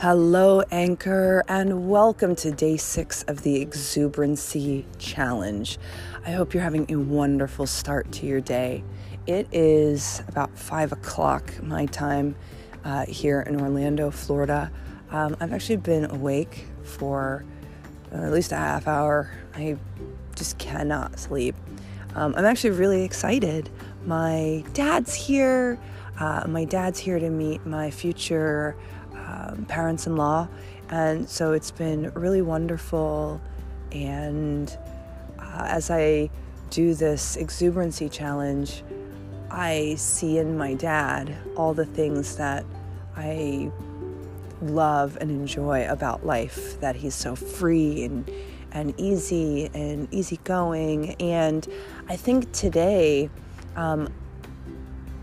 Hello, Anchor, and welcome to day six of the Exuberancy Challenge. I hope you're having a wonderful start to your day. It is about five o'clock my time uh, here in Orlando, Florida. Um, I've actually been awake for uh, at least a half hour. I just cannot sleep. Um, I'm actually really excited. My dad's here. Uh, my dad's here to meet my future um, parents in law. And so it's been really wonderful. And uh, as I do this exuberancy challenge, I see in my dad all the things that I love and enjoy about life that he's so free and and easy and easygoing and I think today um,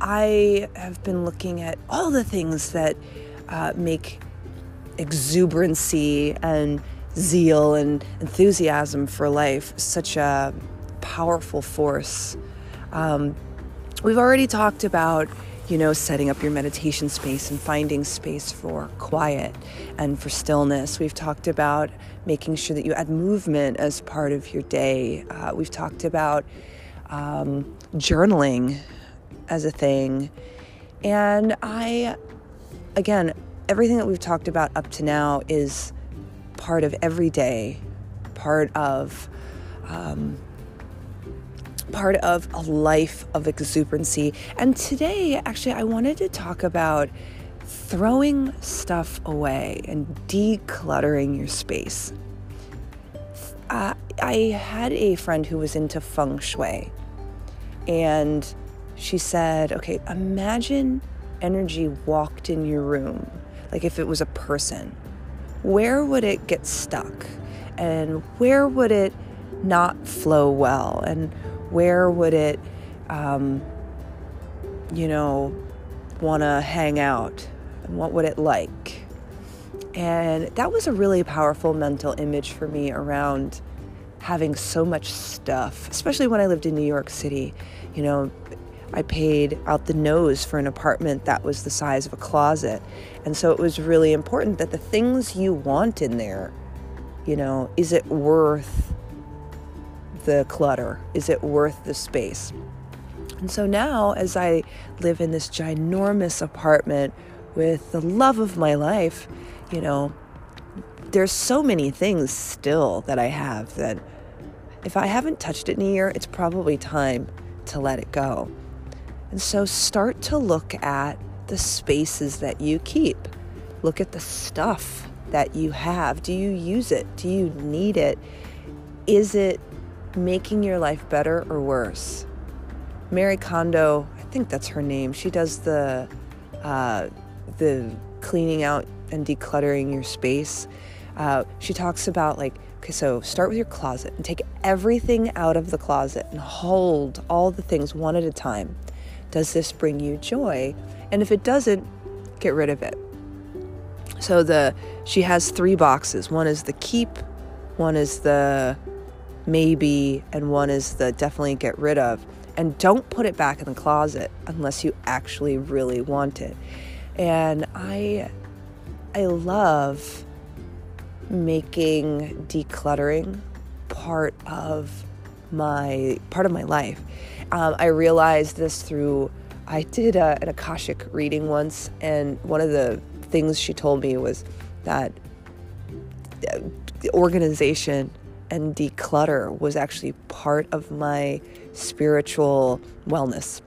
I have been looking at all the things that uh, make exuberancy and zeal and enthusiasm for life such a powerful force. Um, we've already talked about, you know, setting up your meditation space and finding space for quiet and for stillness. We've talked about making sure that you add movement as part of your day. Uh, we've talked about um, journaling as a thing. And I again, everything that we've talked about up to now is part of every day, part of um, part of a life of exuberancy. And today, actually, I wanted to talk about throwing stuff away and decluttering your space. Uh, I had a friend who was into feng shui, and she said, Okay, imagine energy walked in your room, like if it was a person, where would it get stuck? And where would it not flow well? And where would it, um, you know, want to hang out? And what would it like? And that was a really powerful mental image for me around having so much stuff, especially when I lived in New York City. You know, I paid out the nose for an apartment that was the size of a closet. And so it was really important that the things you want in there, you know, is it worth the clutter? Is it worth the space? And so now, as I live in this ginormous apartment with the love of my life, you know, there's so many things still that I have that if I haven't touched it in a year, it's probably time to let it go. And so start to look at the spaces that you keep. Look at the stuff that you have. Do you use it? Do you need it? Is it making your life better or worse? Mary Kondo, I think that's her name. She does the uh, the cleaning out and decluttering your space. Uh, she talks about like okay, so start with your closet and take everything out of the closet and hold all the things one at a time. Does this bring you joy? And if it doesn't, get rid of it. So the she has three boxes. One is the keep, one is the maybe, and one is the definitely get rid of. And don't put it back in the closet unless you actually really want it. And I I love making decluttering part of my part of my life. Um, I realized this through I did a, an akashic reading once, and one of the things she told me was that uh, organization and declutter was actually part of my spiritual wellness.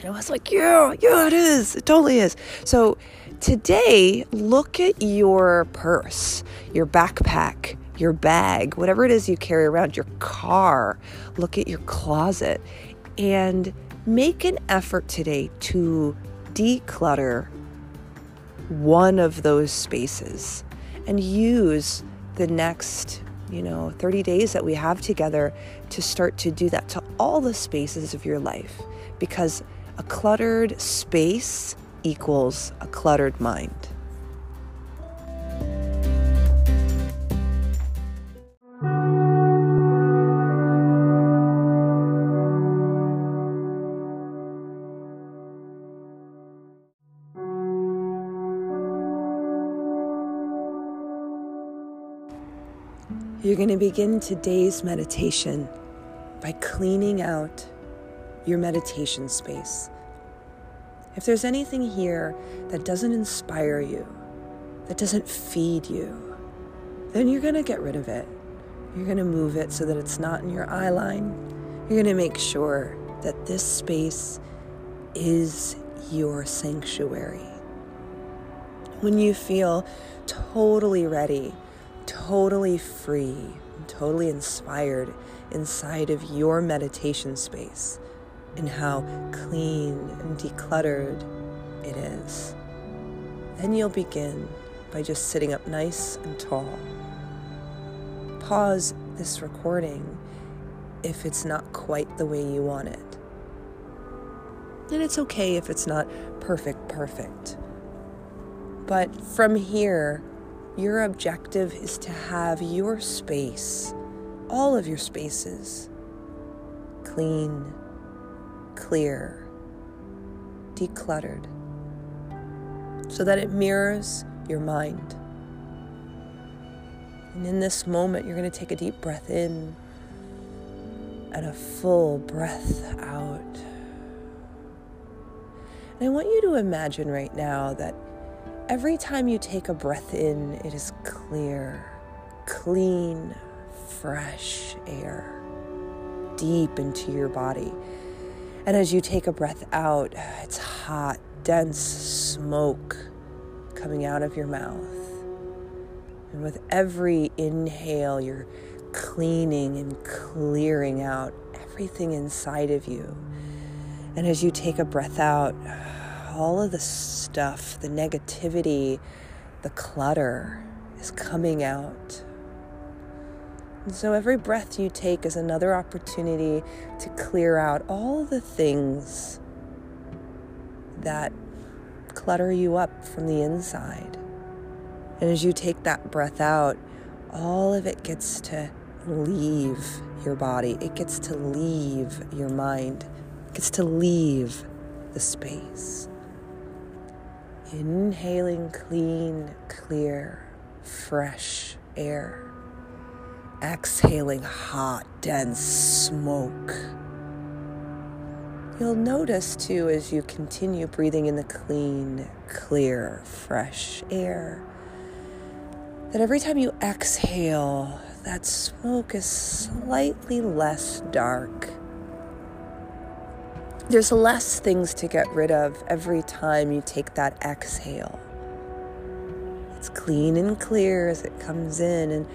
And I was like, yeah, yeah, it is. It totally is. So today, look at your purse, your backpack, your bag, whatever it is you carry around, your car, look at your closet, and make an effort today to declutter one of those spaces and use the next you know 30 days that we have together to start to do that to all the spaces of your life. Because a cluttered space equals a cluttered mind You're going to begin today's meditation by cleaning out your meditation space. If there's anything here that doesn't inspire you, that doesn't feed you, then you're going to get rid of it. You're going to move it so that it's not in your eye line. You're going to make sure that this space is your sanctuary. When you feel totally ready, totally free, totally inspired inside of your meditation space, and how clean and decluttered it is. Then you'll begin by just sitting up nice and tall. Pause this recording if it's not quite the way you want it. And it's okay if it's not perfect, perfect. But from here, your objective is to have your space, all of your spaces, clean, clear, decluttered, so that it mirrors your mind. And in this moment, you're going to take a deep breath in and a full breath out. And I want you to imagine right now that every time you take a breath in, it is clear, clean, fresh air deep into your body. And as you take a breath out, it's hot, dense smoke coming out of your mouth. And with every inhale, you're cleaning and clearing out everything inside of you. And as you take a breath out, all of the stuff, the negativity, the clutter is coming out. And so every breath you take is another opportunity to clear out all the things that clutter you up from the inside. And as you take that breath out, all of it gets to leave your body, it gets to leave your mind, it gets to leave the space. Inhaling clean, clear, fresh air. Exhaling hot, dense smoke. You'll notice too as you continue breathing in the clean, clear, fresh air that every time you exhale, that smoke is slightly less dark. There's less things to get rid of every time you take that exhale. It's clean and clear as it comes in, and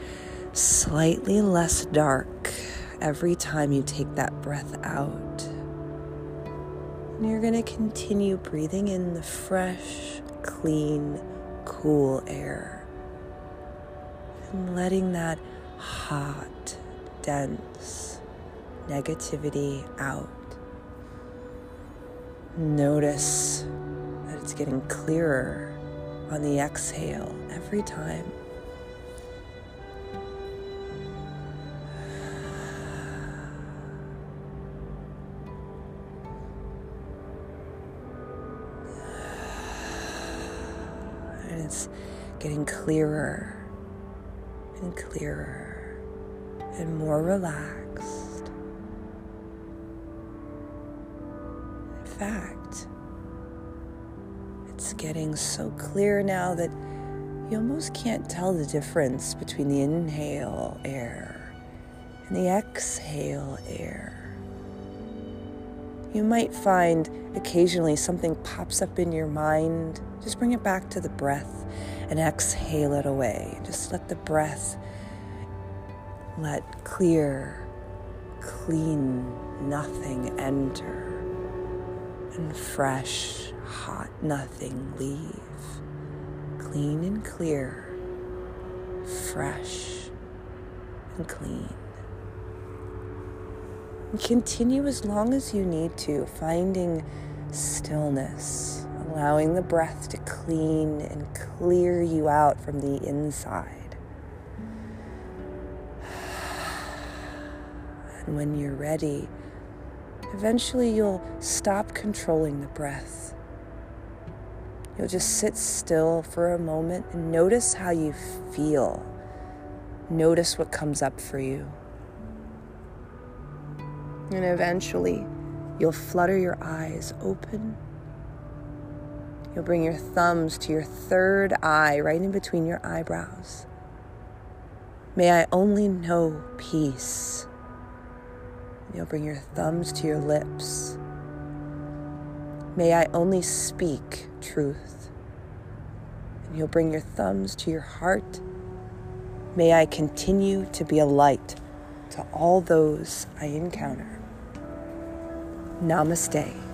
slightly less dark every time you take that breath out. And you're going to continue breathing in the fresh, clean, cool air. And letting that hot, dense negativity out. Notice that it's getting clearer on the exhale every time. And it's getting clearer and clearer and more relaxed. Fact, it's getting so clear now that you almost can't tell the difference between the inhale air and the exhale air. You might find occasionally something pops up in your mind. Just bring it back to the breath and exhale it away. Just let the breath let clear, clean nothing enter and fresh, hot nothing leave. Clean and clear, fresh and clean. And continue as long as you need to, finding stillness, allowing the breath to clean and clear you out from the inside. And when you're ready, eventually you'll stop controlling the breath. You'll just sit still for a moment and notice how you feel. Notice what comes up for you. And eventually, you'll flutter your eyes open. You'll bring your thumbs to your third eye, right in between your eyebrows. May I only know peace. You'll bring your thumbs to your lips. May I only speak truth. And you'll bring your thumbs to your heart. May I continue to be a light to all those I encounter. Namaste.